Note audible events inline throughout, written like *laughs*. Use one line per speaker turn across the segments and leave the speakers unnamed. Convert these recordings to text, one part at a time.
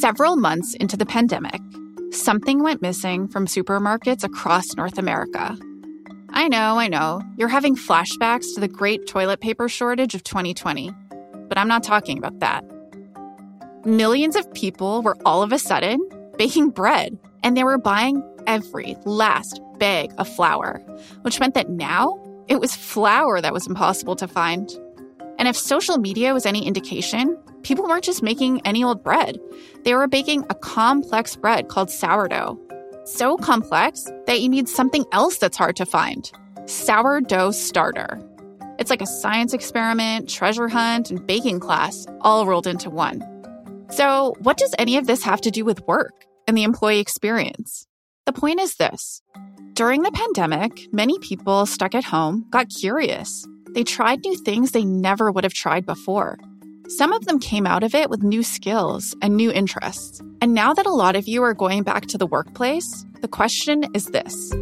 Several months into the pandemic, something went missing from supermarkets across North America. I know, I know, you're having flashbacks to the great toilet paper shortage of 2020, but I'm not talking about that. Millions of people were all of a sudden baking bread, and they were buying every last bag of flour, which meant that now it was flour that was impossible to find. And if social media was any indication, people weren't just making any old bread. They were baking a complex bread called sourdough. So complex that you need something else that's hard to find sourdough starter. It's like a science experiment, treasure hunt, and baking class all rolled into one. So, what does any of this have to do with work and the employee experience? The point is this during the pandemic, many people stuck at home got curious. They tried new things they never would have tried before. Some of them came out of it with new skills and new interests. And now that a lot of you are going back to the workplace, the question is this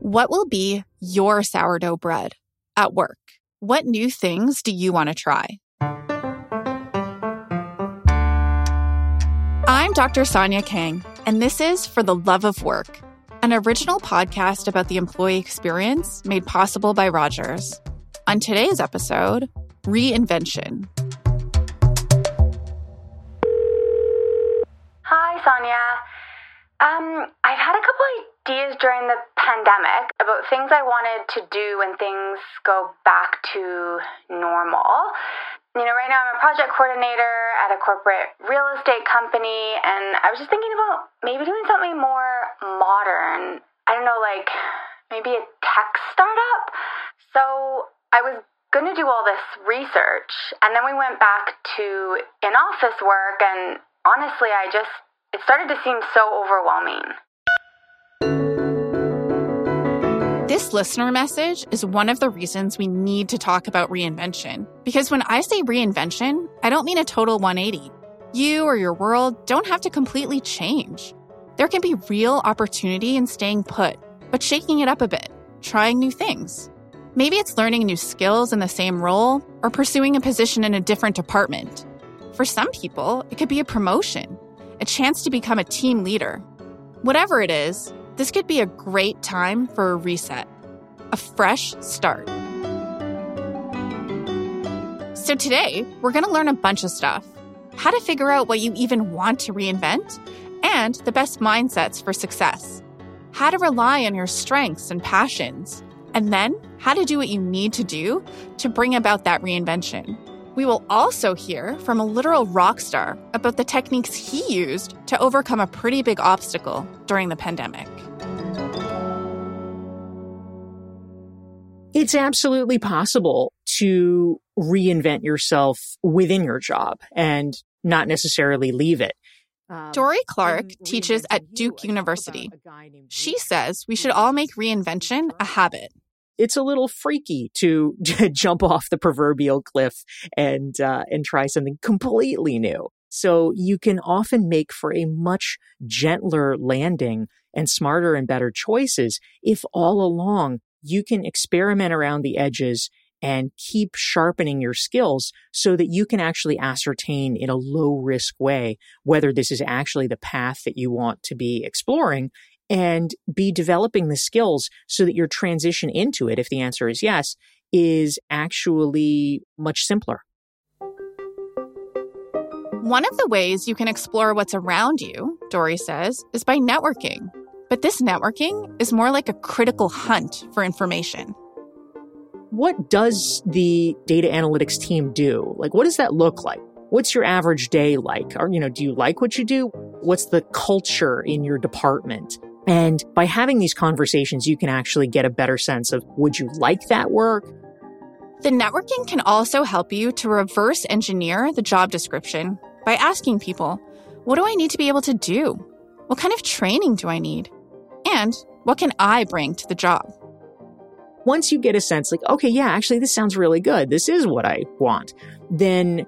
What will be your sourdough bread at work? What new things do you want to try? I'm Dr. Sonia Kang, and this is For the Love of Work an original podcast about the employee experience made possible by Rogers. On today's episode, reinvention.
Sonia. Um, I've had a couple ideas during the pandemic about things I wanted to do when things go back to normal. You know, right now I'm a project coordinator at a corporate real estate company, and I was just thinking about maybe doing something more modern. I don't know, like maybe a tech startup. So I was going to do all this research, and then we went back to in office work, and honestly, I just, it started to seem so overwhelming.
This listener message is one of the reasons we need to talk about reinvention. Because when I say reinvention, I don't mean a total 180. You or your world don't have to completely change. There can be real opportunity in staying put, but shaking it up a bit, trying new things. Maybe it's learning new skills in the same role or pursuing a position in a different department. For some people, it could be a promotion, a chance to become a team leader. Whatever it is, this could be a great time for a reset, a fresh start. So, today, we're going to learn a bunch of stuff how to figure out what you even want to reinvent, and the best mindsets for success, how to rely on your strengths and passions, and then how to do what you need to do to bring about that reinvention. We will also hear from a literal rock star about the techniques he used to overcome a pretty big obstacle during the pandemic.
It's absolutely possible to reinvent yourself within your job and not necessarily leave it.
Um, Dorie Clark teaches at Duke University. She says we should all make reinvention a habit.
It's a little freaky to *laughs* jump off the proverbial cliff and uh, and try something completely new. So you can often make for a much gentler landing and smarter and better choices if all along you can experiment around the edges and keep sharpening your skills so that you can actually ascertain in a low risk way whether this is actually the path that you want to be exploring and be developing the skills so that your transition into it, if the answer is yes, is actually much simpler.
One of the ways you can explore what's around you, Dorie says, is by networking. But this networking is more like a critical hunt for information.
What does the data analytics team do? Like, what does that look like? What's your average day like? Or, you know, do you like what you do? What's the culture in your department? And by having these conversations, you can actually get a better sense of would you like that work?
The networking can also help you to reverse engineer the job description by asking people, what do I need to be able to do? What kind of training do I need? And what can I bring to the job?
Once you get a sense like, okay, yeah, actually, this sounds really good. This is what I want. Then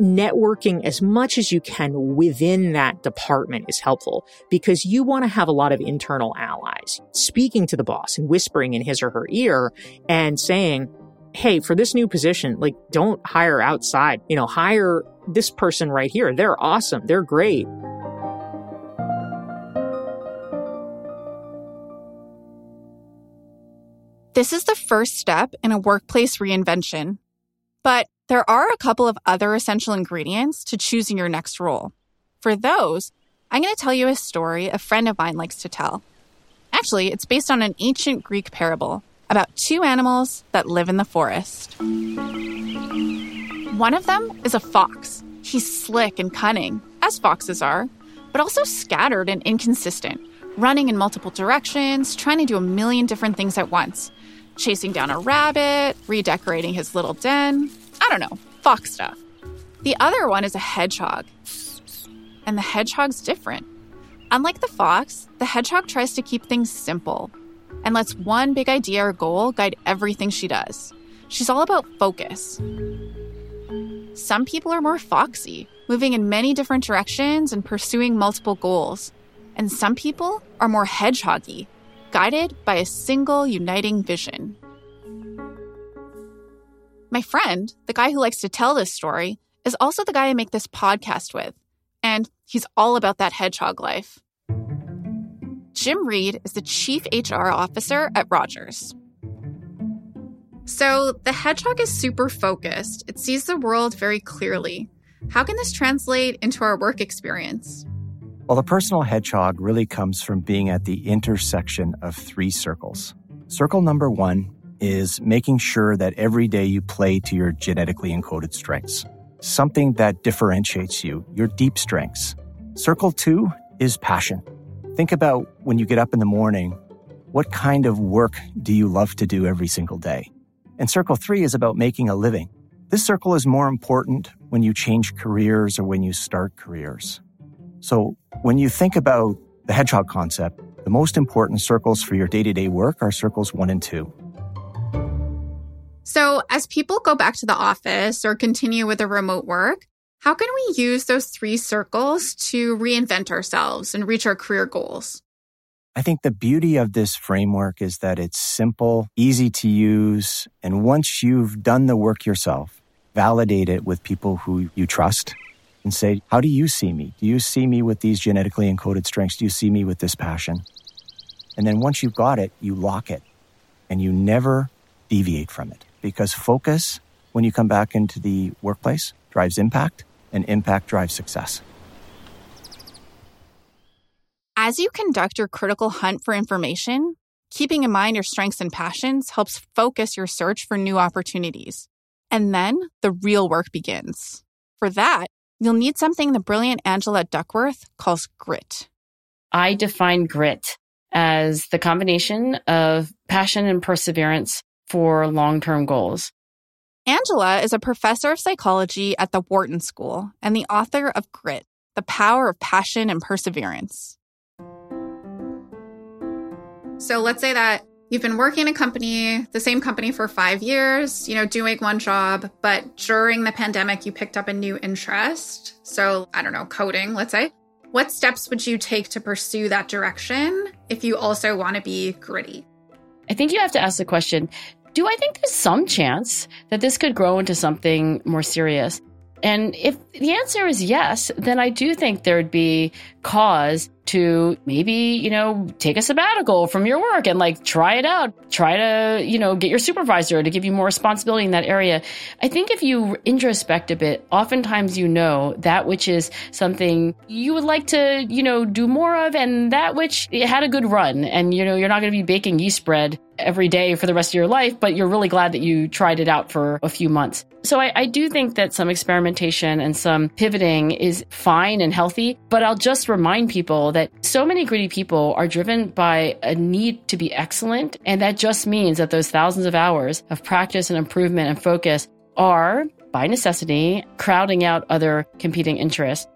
networking as much as you can within that department is helpful because you want to have a lot of internal allies speaking to the boss and whispering in his or her ear and saying, Hey, for this new position, like don't hire outside, you know, hire this person right here. They're awesome. They're great.
This is the first step in a workplace reinvention but there are a couple of other essential ingredients to choosing your next role. For those, I'm going to tell you a story a friend of mine likes to tell. Actually, it's based on an ancient Greek parable about two animals that live in the forest. One of them is a fox. He's slick and cunning, as foxes are, but also scattered and inconsistent, running in multiple directions, trying to do a million different things at once chasing down a rabbit, redecorating his little den. I don't know, fox stuff. The other one is a hedgehog. And the hedgehog's different. Unlike the fox, the hedgehog tries to keep things simple and lets one big idea or goal guide everything she does. She's all about focus. Some people are more foxy, moving in many different directions and pursuing multiple goals. And some people are more hedgehoggy, guided by a single uniting vision. My friend, the guy who likes to tell this story, is also the guy I make this podcast with, and he's all about that hedgehog life. Jim Reid is the Chief HR Officer at Rogers. So, the hedgehog is super focused. It sees the world very clearly. How can this translate into our work experience?
Well, the personal hedgehog really comes from being at the intersection of three circles. Circle number one is making sure that every day you play to your genetically encoded strengths, something that differentiates you, your deep strengths. Circle two is passion. Think about when you get up in the morning, what kind of work do you love to do every single day? And circle three is about making a living. This circle is more important when you change careers or when you start careers. So when you think about the hedgehog concept, the most important circles for your day to day work are circles one and two.
So, as people go back to the office or continue with the remote work, how can we use those three circles to reinvent ourselves and reach our career goals?
I think the beauty of this framework is that it's simple, easy to use, and once you've done the work yourself, validate it with people who you trust and say, How do you see me? Do you see me with these genetically encoded strengths? Do you see me with this passion? And then once you've got it, you lock it and you never deviate from it because focus, when you come back into the workplace, drives impact and impact drives success.
As you conduct your critical hunt for information, keeping in mind your strengths and passions helps focus your search for new opportunities. And then the real work begins. For that, You'll need something the brilliant Angela Duckworth calls grit.
I define grit as the combination of passion and perseverance for long term goals.
Angela is a professor of psychology at the Wharton School and the author of Grit The Power of Passion and Perseverance. So let's say that You've been working in a company, the same company for five years, you know, doing one job, but during the pandemic, you picked up a new interest. So, I don't know, coding, let's say. What steps would you take to pursue that direction if you also want to be gritty?
I think you have to ask the question do I think there's some chance that this could grow into something more serious? And if the answer is yes, then I do think there'd be cause to maybe, you know, take a sabbatical from your work and like try it out. Try to, you know, get your supervisor to give you more responsibility in that area. I think if you introspect a bit, oftentimes you know that which is something you would like to, you know, do more of and that which had a good run. And, you know, you're not going to be baking yeast bread every day for the rest of your life, but you're really glad that you tried it out for a few months. So I, I, do think that some experimentation and some pivoting is fine and healthy, but I'll just remind people that so many gritty people are driven by a need to be excellent. And that just means that those thousands of hours of practice and improvement and focus are, by necessity, crowding out other competing interests.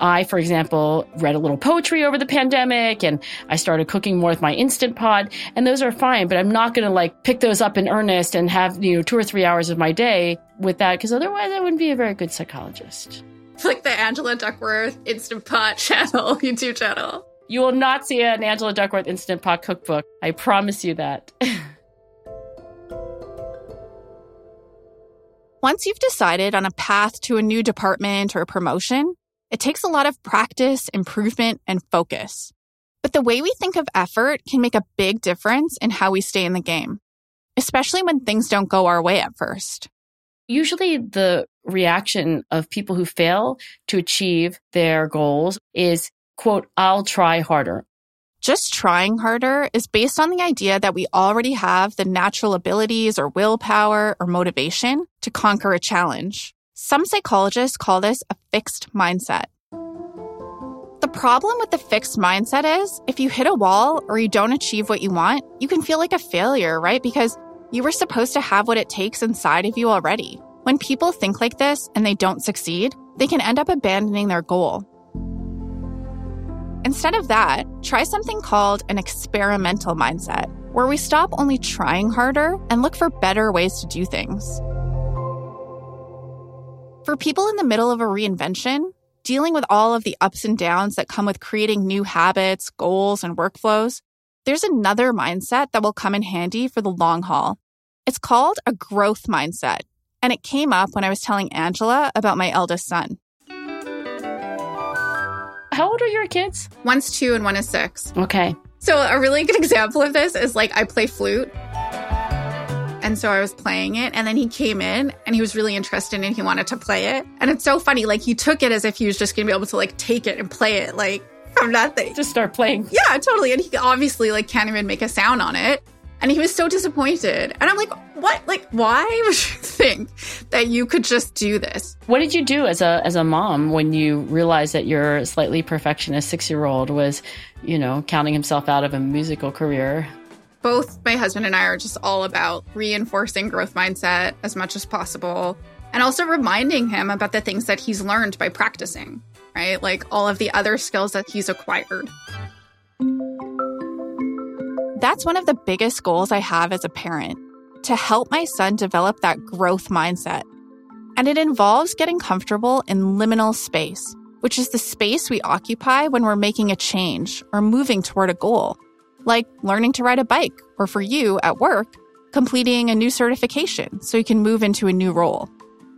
I, for example, read a little poetry over the pandemic and I started cooking more with my Instant Pot and those are fine, but I'm not going to like pick those up in earnest and have, you know, two or three hours of my day with that because otherwise I wouldn't be a very good psychologist. *laughs*
Like the Angela Duckworth Instant Pot channel, *laughs* YouTube channel.
You will not see an Angela Duckworth Instant Pot cookbook. I promise you that. *laughs*
Once you've decided on a path to a new department or a promotion, it takes a lot of practice, improvement, and focus. But the way we think of effort can make a big difference in how we stay in the game. especially when things don't go our way at first.
Usually, the reaction of people who fail to achieve their goals is, quote, I'll try harder.
Just trying harder is based on the idea that we already have the natural abilities or willpower or motivation to conquer a challenge. Some psychologists call this a fixed mindset. The problem with the fixed mindset is if you hit a wall or you don't achieve what you want, you can feel like a failure, right? Because you were supposed to have what it takes inside of you already. When people think like this and they don't succeed, they can end up abandoning their goal. Instead of that, try something called an experimental mindset, where we stop only trying harder and look for better ways to do things. For people in the middle of a reinvention, dealing with all of the ups and downs that come with creating new habits, goals, and workflows, there's another mindset that will come in handy for the long haul. It's called a growth mindset, and it came up when I was telling Angela about my eldest son.
How old are your kids?
One's two and one is six.
Okay.
So, a really good *laughs* example of this is like I play flute. And so I was playing it, and then he came in and he was really interested and he wanted to play it. And it's so funny, like he took it as if he was just gonna be able to like take it and play it like from nothing.
Just start playing.
Yeah, totally. And he obviously like can't even make a sound on it. And he was so disappointed. And I'm like, what? Like, why would you *laughs* think that you could just do this?
What did you do as a as a mom when you realized that your slightly perfectionist six year old was, you know, counting himself out of a musical career?
Both my husband and I are just all about reinforcing growth mindset as much as possible and also reminding him about the things that he's learned by practicing, right? Like all of the other skills that he's acquired. That's one of the biggest goals I have as a parent to help my son develop that growth mindset. And it involves getting comfortable in liminal space, which is the space we occupy when we're making a change or moving toward a goal, like learning to ride a bike, or for you at work, completing a new certification so you can move into a new role.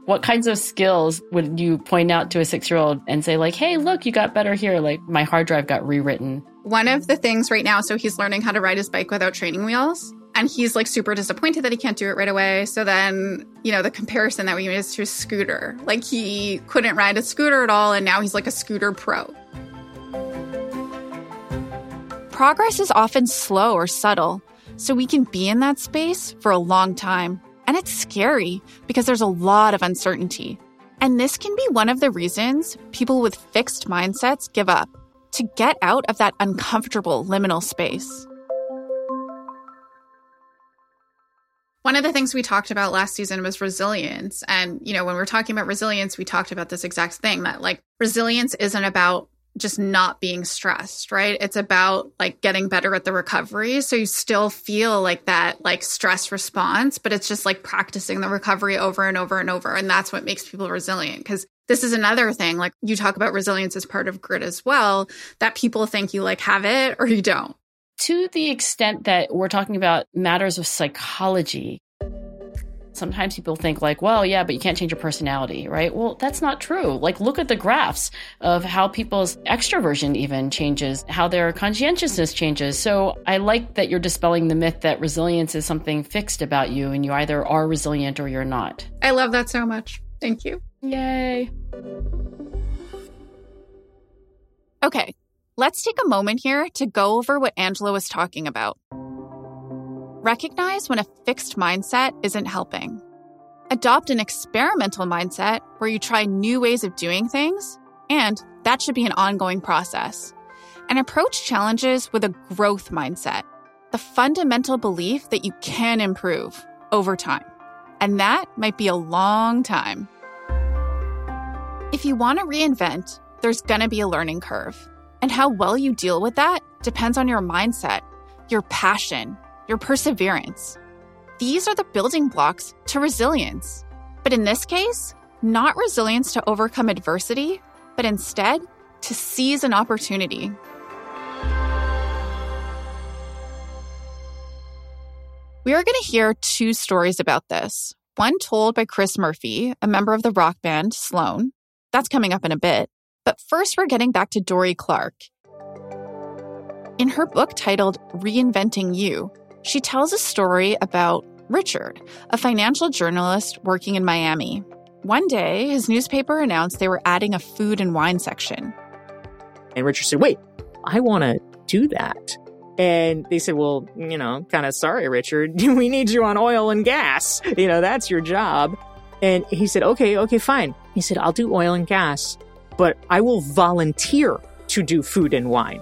What kinds of skills would you point out to a six year old and say, like, hey, look, you got better here? Like, my hard drive got rewritten.
One of the things right now, so he's learning how to ride his bike without training wheels. And he's like super disappointed that he can't do it right away. So then, you know, the comparison that we made is to a scooter. Like he couldn't ride a scooter at all, and now he's like a scooter pro. Progress is often slow or subtle, so we can be in that space for a long time. And it's scary because there's a lot of uncertainty. And this can be one of the reasons people with fixed mindsets give up to get out of that uncomfortable liminal space. One of the things we talked about last season was resilience. And, you know, when we're talking about resilience, we talked about this exact thing that like resilience isn't about just not being stressed, right? It's about like getting better at the recovery. So you still feel like that like stress response, but it's just like practicing the recovery over and over and over. And that's what makes people resilient. Cause this is another thing. Like you talk about resilience as part of grit as well, that people think you like have it or you don't.
To the extent that we're talking about matters of psychology, sometimes people think like well yeah but you can't change your personality right? Well that's not true. Like look at the graphs of how people's extroversion even changes how their conscientiousness changes. So i like that you're dispelling the myth that resilience is something fixed about you and you either are resilient or you're not.
I love that so much. Thank you.
Yay.
Okay, let's take a moment here to go over what Angela was talking about. Recognize when a fixed mindset isn't helping. Adopt an experimental mindset where you try new ways of doing things, and that should be an ongoing process. And approach challenges with a growth mindset, the fundamental belief that you can improve over time. And that might be a long time. If you want to reinvent, there's going to be a learning curve. And how well you deal with that depends on your mindset, your passion, your perseverance. These are the building blocks to resilience. But in this case, not resilience to overcome adversity, but instead to seize an opportunity. We are going to hear two stories about this. One told by Chris Murphy, a member of the rock band Sloan, that's coming up in a bit. But first, we're getting back to Dorie Clark. In her book titled Reinventing You, she tells a story about Richard, a financial journalist working in Miami. One day, his newspaper announced they were adding a food and wine section.
And Richard said, Wait, I want to do that. And they said, Well, you know, kind of sorry, Richard. *laughs* We need you on oil and gas. You know, that's your job. And he said, Okay, okay, fine. He said, I'll do oil and gas, but I will volunteer to do food and wine.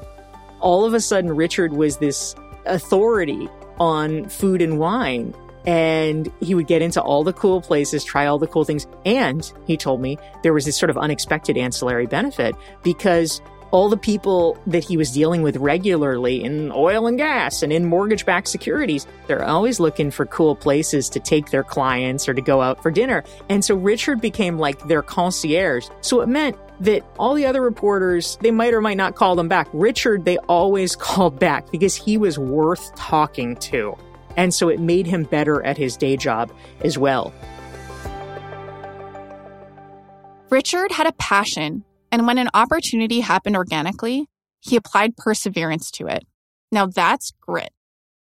All of a sudden, Richard was this authority on food and wine. And he would get into all the cool places, try all the cool things. And he told me there was this sort of unexpected ancillary benefit because all the people that he was dealing with regularly in oil and gas and in mortgage backed securities, they're always looking for cool places to take their clients or to go out for dinner. And so Richard became like their concierge. So it meant that all the other reporters, they might or might not call them back. Richard, they always *laughs* called back because he was worth talking to. And so it made him better at his day job as well.
Richard had a passion and when an opportunity happened organically, he applied perseverance to it. Now that's grit.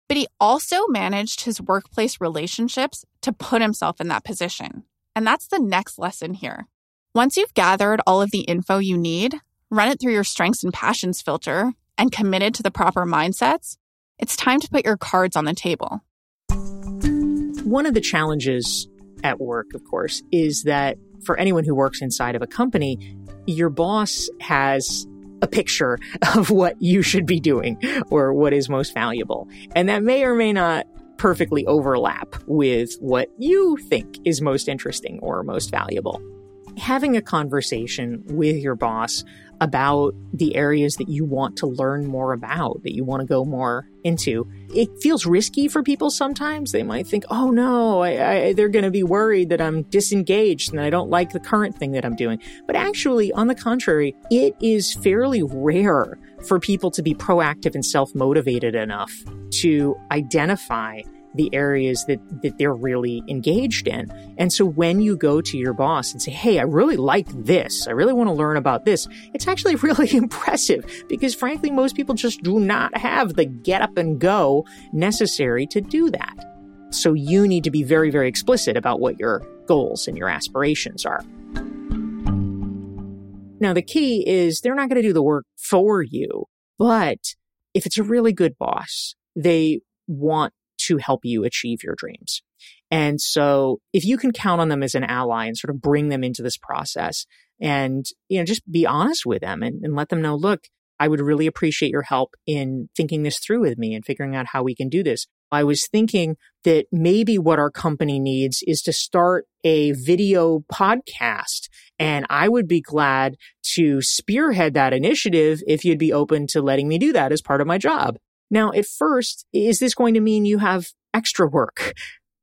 But he also managed his workplace relationships to put himself in that position. And that's the next lesson here. Once you've gathered all of the info you need, run it through your strengths and passions filter, and committed to the proper mindsets, it's time to put your cards on the table.
One of the challenges at work, of course, is that for anyone who works inside of a company, your boss has a picture *laughs* of what you should be doing or what is most valuable. And that may or may not perfectly overlap with what you think is most interesting or most valuable. Having a conversation with your boss about the areas that you want to learn more about, that you want to go more into. It feels risky for people sometimes. They might think, oh no, I, I, they're going to be worried that I'm disengaged and I don't like the current thing that I'm doing. But actually, on the contrary, it is fairly rare for people to be proactive and self motivated enough to identify the areas that, that they're really engaged in. And so when you go to your boss and say, Hey, I really like this. I really want to learn about this. It's actually *laughs* really impressive because frankly, most people just do not have the get up and go necessary to do that. So you need to be very, very explicit about what your goals and your aspirations are. Now, the key is they're not going to do the work for you, but if it's a really good boss, they want to help you achieve your dreams. And so if you can count on them as an ally and sort of bring them into this process and, you know, just be honest with them and, and let them know, look, I would really appreciate your help in thinking this through with me and figuring out how we can do this. I was thinking that maybe what our company needs is to start a video podcast. And I would be glad to spearhead that initiative if you'd be open to letting me do that as part of my job. Now, at first, is this going to mean you have extra work?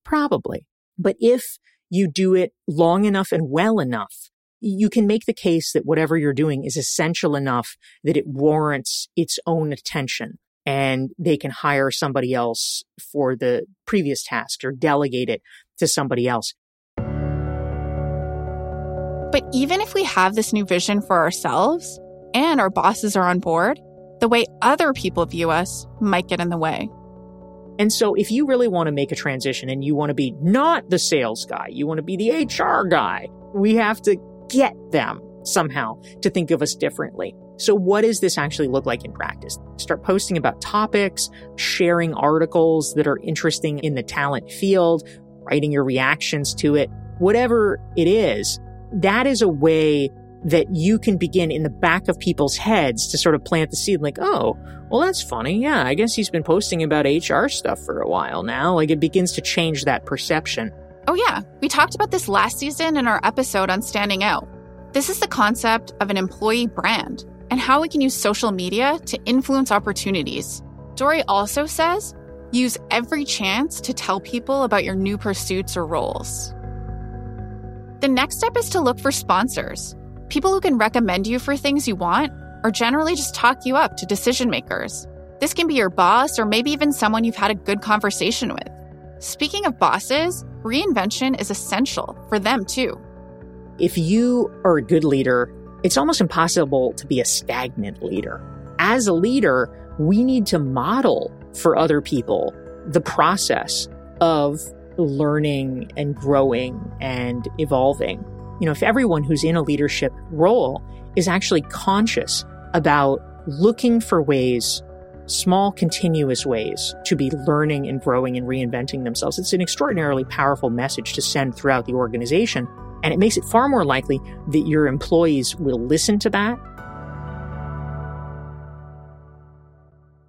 Probably. But if you do it long enough and well enough, you can make the case that whatever you're doing is essential enough that it warrants its own attention and they can hire somebody else for the previous task or delegate it to somebody else.
But even if we have this new vision for ourselves and our bosses are on board, the way other people view us might get in the way.
And so if you really want to make a transition and you want to be not the sales guy, you want to be the HR guy, we have to get them somehow to think of us differently. So what does this actually look like in practice? Start posting about topics, sharing articles that are interesting in the talent field, writing your reactions to it, whatever it is. That is a way that you can begin in the back of people's heads to sort of plant the seed like, oh, well, that's funny. Yeah, I guess he's been posting about HR stuff for a while now. Like it begins to change that perception.
Oh, yeah. We talked about this last season in our episode on standing out. This is the concept of an employee brand and how we can use social media to influence opportunities. Dorie also says use every chance to tell people about your new pursuits or roles. The next step is to look for sponsors. People who can recommend you for things you want or generally just talk you up to decision makers. This can be your boss or maybe even someone you've had a good conversation with. Speaking of bosses, reinvention is essential for them too.
If you are a good leader, it's almost impossible to be a stagnant leader. As a leader, we need to model for other people the process of learning and growing and evolving. You know, if everyone who's in a leadership role is actually conscious about looking for ways, small, continuous ways to be learning and growing and reinventing themselves, it's an extraordinarily powerful message to send throughout the organization. And it makes it far more likely that your employees will listen to that.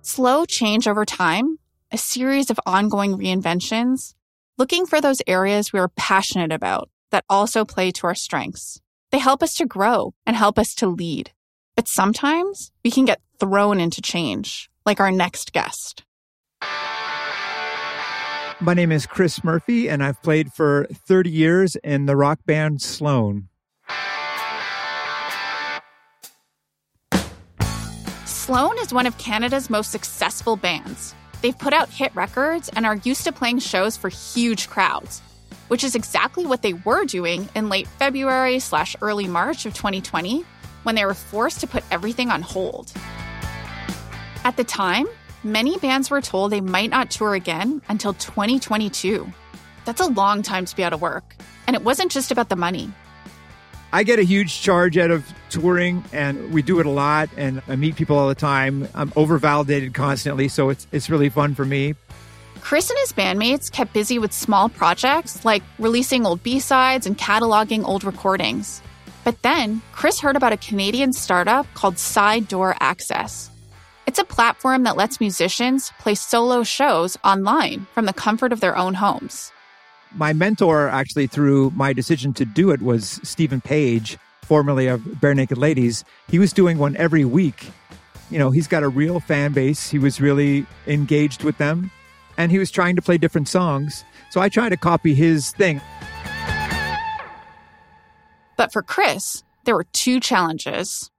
Slow change over time, a series of ongoing reinventions, looking for those areas we are passionate about that also play to our strengths. They help us to grow and help us to lead. But sometimes we can get thrown into change, like our next guest.
My name is Chris Murphy, and I've played for 30 years in the rock band Sloan.
Sloan is one of Canada's most successful bands. They've put out hit records and are used to playing shows for huge crowds, which is exactly what they were doing in late February slash early March of 2020 when they were forced to put everything on hold. At the time, many bands were told they might not tour again until 2022. That's a long time to be out of work. And it wasn't just about the money.
I get a huge charge out of touring and we do it a lot and I meet people all the time. I'm overvalidated constantly, so it's it's really fun for me.
Chris and his bandmates kept busy with small projects like releasing old B-sides and cataloging old recordings. But then, Chris heard about a Canadian startup called Side Door Access. It's a platform that lets musicians play solo shows online from the comfort of their own homes
my mentor actually through my decision to do it was Steven Page, formerly of Barenaked Ladies. He was doing one every week. You know, he's got a real fan base. He was really engaged with them and he was trying to play different songs. So I tried to copy his thing.
But for Chris, there were two challenges.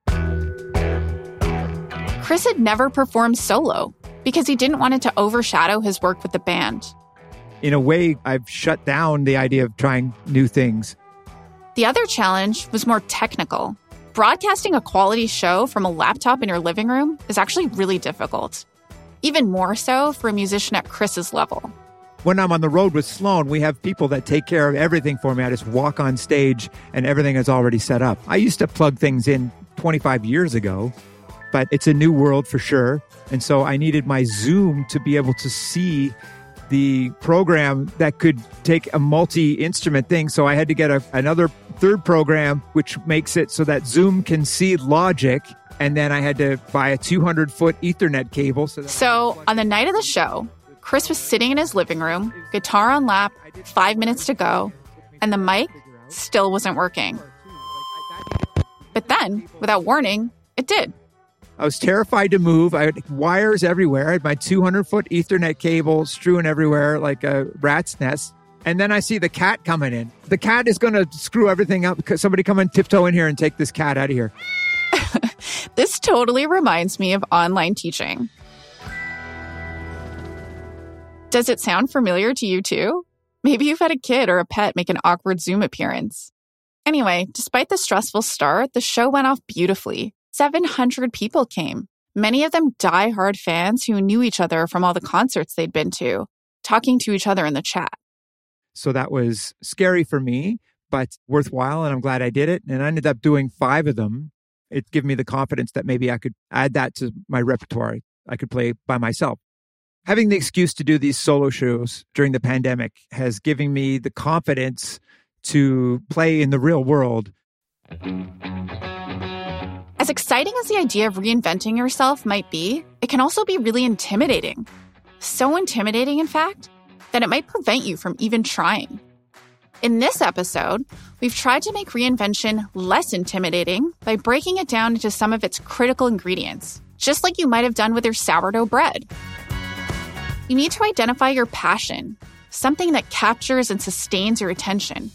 Chris had never performed solo because he didn't want it to overshadow his work with the band
in a way, I've shut down the idea of trying new things.
The other challenge was more technical. Broadcasting a quality show from a laptop in your living room is actually really difficult, even more so for a musician at Chris's level.
When I'm on the road with Sloan, we have people that take care of everything for me. I just walk on stage and everything is already set up. I used to plug things in 25 years ago, but it's a new world for sure. And so I needed my Zoom to be able to see the program that could take a multi instrument thing. So I had to get a, another third program, which makes it so that Zoom can see Logic. And then I had to buy a 200 foot Ethernet cable.
So, so on the night of the show, Chris was sitting in his living room, guitar on lap, five minutes to go, and the mic still wasn't working. But then, without warning, it did.
I was terrified to move. I had wires everywhere. I had my 200 foot Ethernet cable strewn everywhere like a rat's nest. And then I see the cat coming in. The cat is going to screw everything up because somebody come and tiptoe in here and take this cat out of here. *laughs*
this totally reminds me of online teaching. Does it sound familiar to you too? Maybe you've had a kid or a pet make an awkward Zoom appearance. Anyway, despite the stressful start, the show went off beautifully. 700 people came, many of them die-hard fans who knew each other from all the concerts they'd been to, talking to each other in the chat.
So that was scary for me, but worthwhile. And I'm glad I did it. And I ended up doing five of them. It gave me the confidence that maybe I could add that to my repertoire. I could play by myself. Having the excuse to do these solo shows during the pandemic has given me the confidence to play in the real world.
As exciting as the idea of reinventing yourself might be, it can also be really intimidating. So intimidating, in fact, that it might prevent you from even trying. In this episode, we've tried to make reinvention less intimidating by breaking it down into some of its critical ingredients, just like you might have done with your sourdough bread. You need to identify your passion, something that captures and sustains your attention,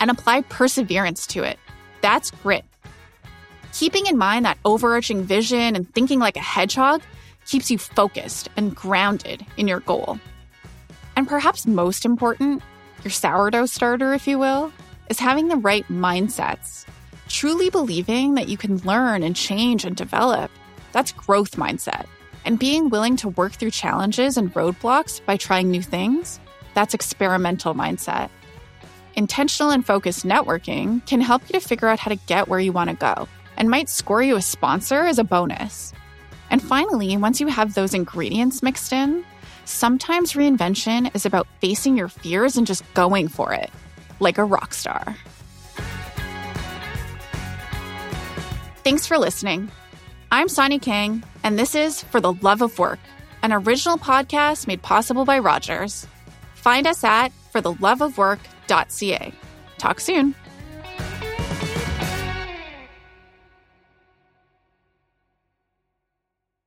and apply perseverance to it. That's grit Keeping in mind that overarching vision and thinking like a hedgehog keeps you focused and grounded in your goal. And perhaps most important, your sourdough starter, if you will, is having the right mindsets. Truly believing that you can learn and change and develop. That's growth mindset. And being willing to work through challenges and roadblocks by trying new things, that's experimental mindset. Intentional and focused networking can help you to figure out how to get where you want to go and might score you a sponsor as a bonus. And finally, once you have those ingredients mixed in, sometimes reinvention is about facing your fears and just going for it, like a rock star. Thanks for listening. I'm Sonia Kang, and this is For the Love of Work, an original podcast made possible by Rogers. Find us at fortheloveofwork.ca. Talk soon.